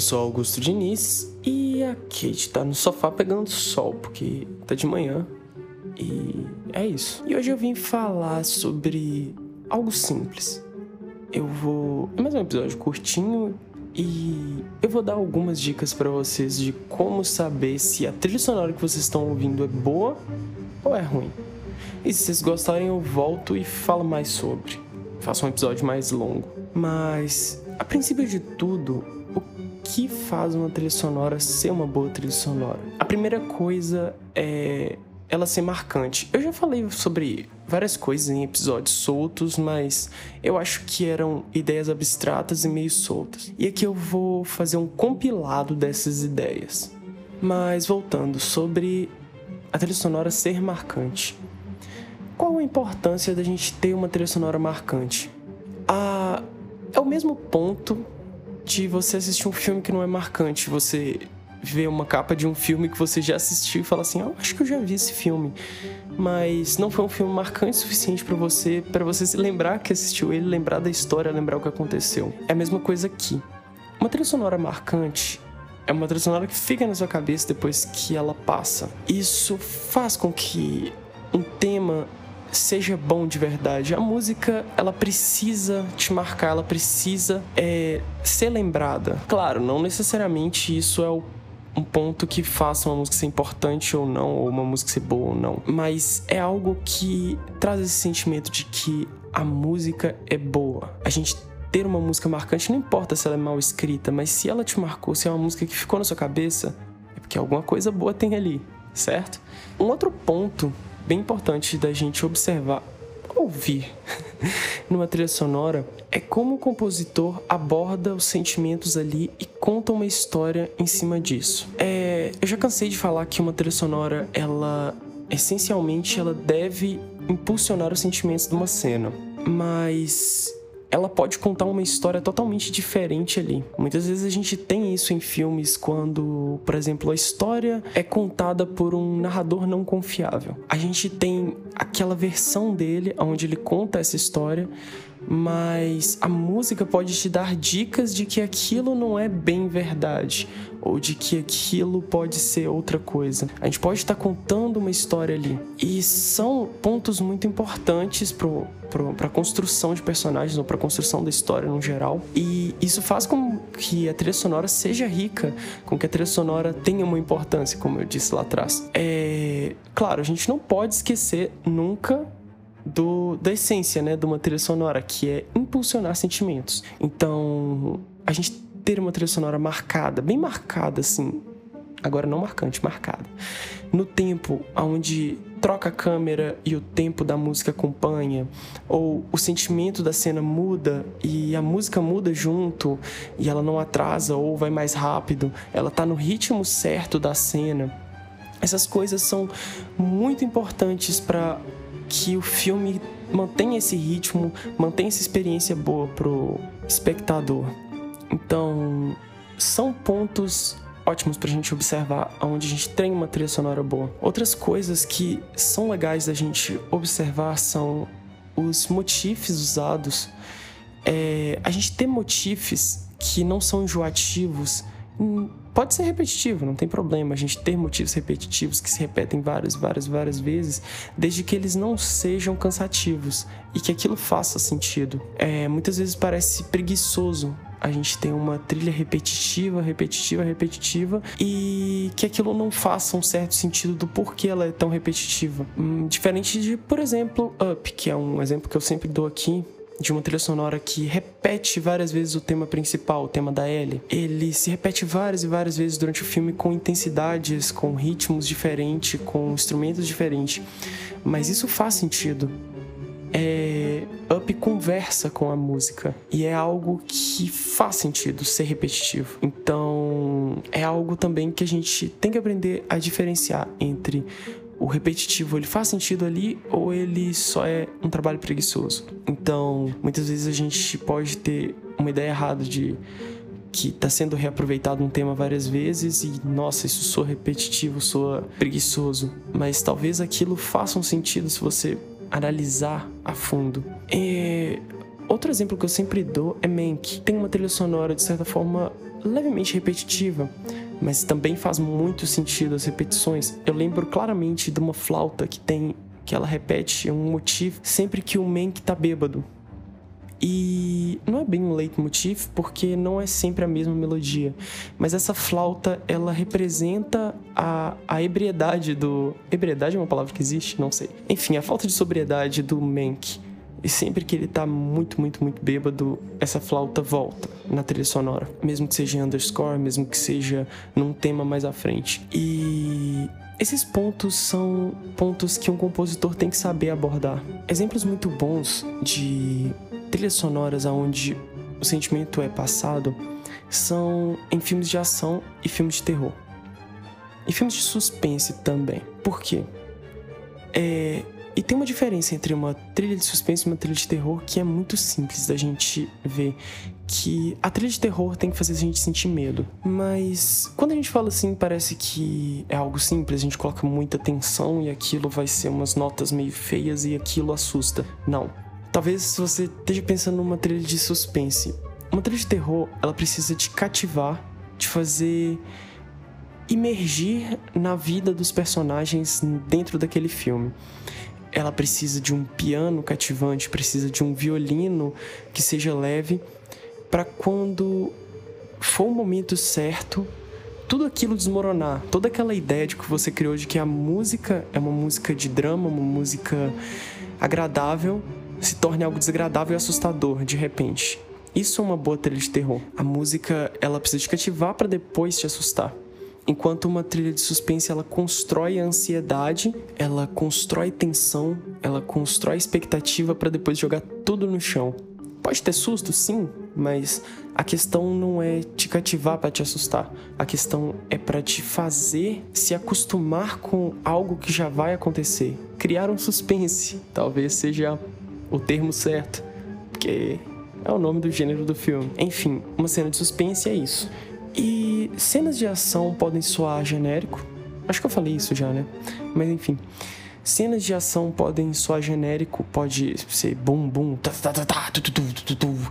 Eu sou Augusto Diniz e a Kate tá no sofá pegando sol, porque tá de manhã. E é isso. E hoje eu vim falar sobre algo simples. Eu vou. É mais um episódio curtinho e eu vou dar algumas dicas para vocês de como saber se a trilha sonora que vocês estão ouvindo é boa ou é ruim. E se vocês gostarem, eu volto e falo mais sobre. Faço um episódio mais longo. Mas, a princípio de tudo, que faz uma trilha sonora ser uma boa trilha sonora? A primeira coisa é ela ser marcante. Eu já falei sobre várias coisas em episódios soltos, mas eu acho que eram ideias abstratas e meio soltas. E aqui eu vou fazer um compilado dessas ideias. Mas voltando sobre a trilha sonora ser marcante. Qual a importância da gente ter uma trilha sonora marcante? Ah, é o mesmo ponto de você assistir um filme que não é marcante. Você ver uma capa de um filme que você já assistiu e falar assim, oh, acho que eu já vi esse filme, mas não foi um filme marcante o suficiente para você, para você se lembrar que assistiu ele, lembrar da história, lembrar o que aconteceu. É a mesma coisa aqui. Uma trilha sonora marcante é uma trilha sonora que fica na sua cabeça depois que ela passa. Isso faz com que um tema seja bom de verdade. A música, ela precisa te marcar, ela precisa é, ser lembrada. Claro, não necessariamente isso é o um ponto que faça uma música ser importante ou não, ou uma música ser boa ou não. Mas é algo que traz esse sentimento de que a música é boa. A gente ter uma música marcante, não importa se ela é mal escrita, mas se ela te marcou, se é uma música que ficou na sua cabeça, é porque alguma coisa boa tem ali, certo? Um outro ponto bem importante da gente observar ouvir numa trilha sonora é como o compositor aborda os sentimentos ali e conta uma história em cima disso. É, eu já cansei de falar que uma trilha sonora, ela essencialmente ela deve impulsionar os sentimentos de uma cena, mas ela pode contar uma história totalmente diferente ali. Muitas vezes a gente tem isso em filmes quando, por exemplo, a história é contada por um narrador não confiável. A gente tem aquela versão dele onde ele conta essa história, mas a música pode te dar dicas de que aquilo não é bem verdade ou de que aquilo pode ser outra coisa. A gente pode estar contando uma história ali e são pontos muito importantes para a construção de personagens ou para a construção da história no geral. E isso faz com que a trilha sonora seja rica, com que a trilha sonora tenha uma importância, como eu disse lá atrás. É claro, a gente não pode esquecer nunca do, da essência, né, de uma trilha sonora, que é impulsionar sentimentos. Então, a gente ter uma trilha sonora marcada, bem marcada, assim, agora não marcante, marcada, no tempo onde troca a câmera e o tempo da música acompanha, ou o sentimento da cena muda e a música muda junto e ela não atrasa ou vai mais rápido, ela tá no ritmo certo da cena. Essas coisas são muito importantes para que o filme mantenha esse ritmo, mantenha essa experiência boa pro espectador. Então, são pontos ótimos pra gente observar onde a gente tem uma trilha sonora boa. Outras coisas que são legais da gente observar são os motifs usados. É, a gente tem motifs que não são enjoativos Hum, pode ser repetitivo, não tem problema a gente ter motivos repetitivos que se repetem várias, várias, várias vezes, desde que eles não sejam cansativos e que aquilo faça sentido. É, muitas vezes parece preguiçoso a gente tem uma trilha repetitiva, repetitiva, repetitiva e que aquilo não faça um certo sentido do porquê ela é tão repetitiva. Hum, diferente de, por exemplo, Up, que é um exemplo que eu sempre dou aqui, de uma trilha sonora que repete várias vezes o tema principal, o tema da Ellie. Ele se repete várias e várias vezes durante o filme com intensidades, com ritmos diferentes, com instrumentos diferentes. Mas isso faz sentido. É, Up conversa com a música e é algo que faz sentido ser repetitivo. Então, é algo também que a gente tem que aprender a diferenciar entre o repetitivo ele faz sentido ali ou ele só é um trabalho preguiçoso. Então, muitas vezes a gente pode ter uma ideia errada de que está sendo reaproveitado um tema várias vezes e nossa, isso soa repetitivo, soa preguiçoso, mas talvez aquilo faça um sentido se você analisar a fundo. E outro exemplo que eu sempre dou é Mank. Tem uma trilha sonora de certa forma levemente repetitiva, mas também faz muito sentido as repetições. Eu lembro claramente de uma flauta que tem que ela repete um motivo sempre que o Mank tá bêbado. E não é bem um leitmotiv porque não é sempre a mesma melodia, mas essa flauta ela representa a, a ebriedade do. Ebriedade é uma palavra que existe? Não sei. Enfim, a falta de sobriedade do Mank. E sempre que ele tá muito, muito, muito bêbado, essa flauta volta na trilha sonora. Mesmo que seja em underscore, mesmo que seja num tema mais à frente. E esses pontos são pontos que um compositor tem que saber abordar. Exemplos muito bons de trilhas sonoras onde o sentimento é passado são em filmes de ação e filmes de terror. E filmes de suspense também. Por quê? É, e tem uma diferença entre uma trilha de suspense e uma trilha de terror que é muito simples da gente ver. Que a trilha de terror tem que fazer a gente sentir medo. Mas quando a gente fala assim, parece que é algo simples, a gente coloca muita tensão e aquilo vai ser umas notas meio feias e aquilo assusta. Não. Talvez você esteja pensando numa trilha de suspense. Uma trilha de terror, ela precisa te cativar, te fazer imergir na vida dos personagens dentro daquele filme ela precisa de um piano cativante, precisa de um violino que seja leve, para quando for o momento certo, tudo aquilo desmoronar, toda aquela ideia de que você criou de que a música é uma música de drama, uma música agradável, se torne algo desagradável e assustador de repente. Isso é uma boa trilha de terror. A música, ela precisa te cativar para depois te assustar. Enquanto uma trilha de suspense ela constrói a ansiedade, ela constrói tensão, ela constrói expectativa para depois jogar tudo no chão. Pode ter susto, sim, mas a questão não é te cativar para te assustar. A questão é para te fazer se acostumar com algo que já vai acontecer. Criar um suspense, talvez seja o termo certo, porque é o nome do gênero do filme. Enfim, uma cena de suspense é isso. E cenas de ação podem soar genérico. Acho que eu falei isso já, né? Mas enfim. Cenas de ação podem soar genérico, pode ser bum bum, tá, tá, tá, tá, tu, tu, tu, tu, tu,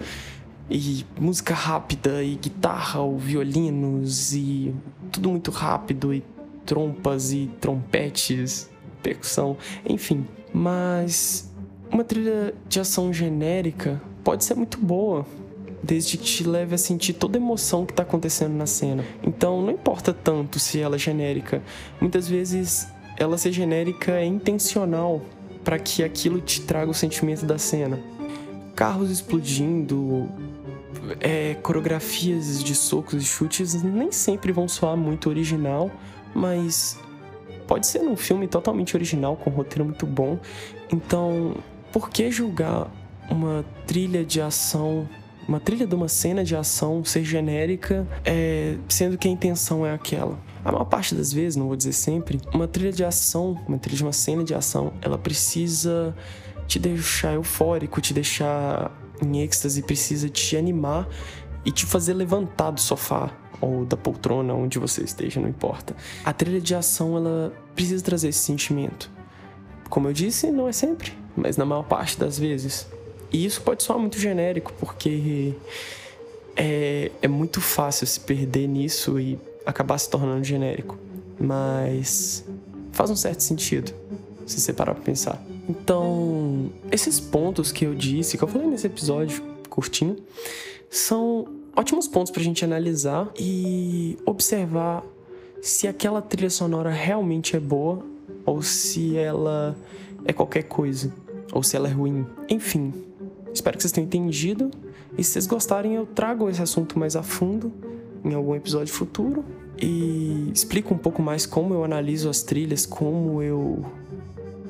e música rápida, e guitarra, ou violinos, e tudo muito rápido, e trompas, e trompetes, percussão, enfim. Mas uma trilha de ação genérica pode ser muito boa, desde que te leve a sentir toda a emoção que está acontecendo na cena. Então não importa tanto se ela é genérica. Muitas vezes ela ser genérica é intencional para que aquilo te traga o sentimento da cena. Carros explodindo, é, coreografias de socos e chutes nem sempre vão soar muito original, mas pode ser num filme totalmente original, com um roteiro muito bom. Então, por que julgar uma trilha de ação uma trilha de uma cena de ação ser genérica, é, sendo que a intenção é aquela. A maior parte das vezes, não vou dizer sempre, uma trilha de ação, uma trilha de uma cena de ação, ela precisa te deixar eufórico, te deixar em êxtase, precisa te animar e te fazer levantar do sofá ou da poltrona, onde você esteja, não importa. A trilha de ação, ela precisa trazer esse sentimento. Como eu disse, não é sempre, mas na maior parte das vezes. E isso pode soar muito genérico, porque é, é muito fácil se perder nisso e acabar se tornando genérico. Mas faz um certo sentido, se você parar pra pensar. Então, esses pontos que eu disse, que eu falei nesse episódio curtinho, são ótimos pontos pra gente analisar e observar se aquela trilha sonora realmente é boa ou se ela é qualquer coisa, ou se ela é ruim. Enfim, Espero que vocês tenham entendido. E se vocês gostarem, eu trago esse assunto mais a fundo em algum episódio futuro. E explico um pouco mais como eu analiso as trilhas, como eu,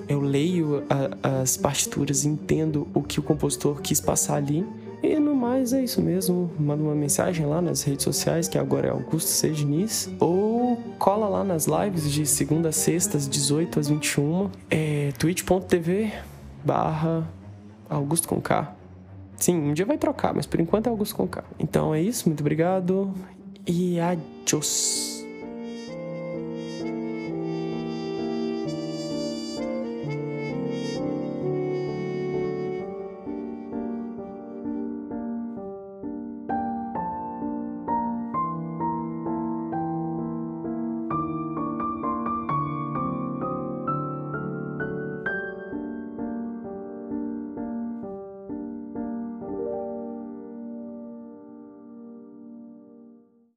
eu leio a, as partituras entendo o que o compositor quis passar ali. E no mais é isso mesmo. Manda uma mensagem lá nas redes sociais, que agora é Augusto C. Diniz. Ou cola lá nas lives de segunda a sexta, às 18 às 21. É twitch.tv barra Augusto com K. Sim, um dia vai trocar, mas por enquanto é Augusto com K. Então é isso, muito obrigado e adiós.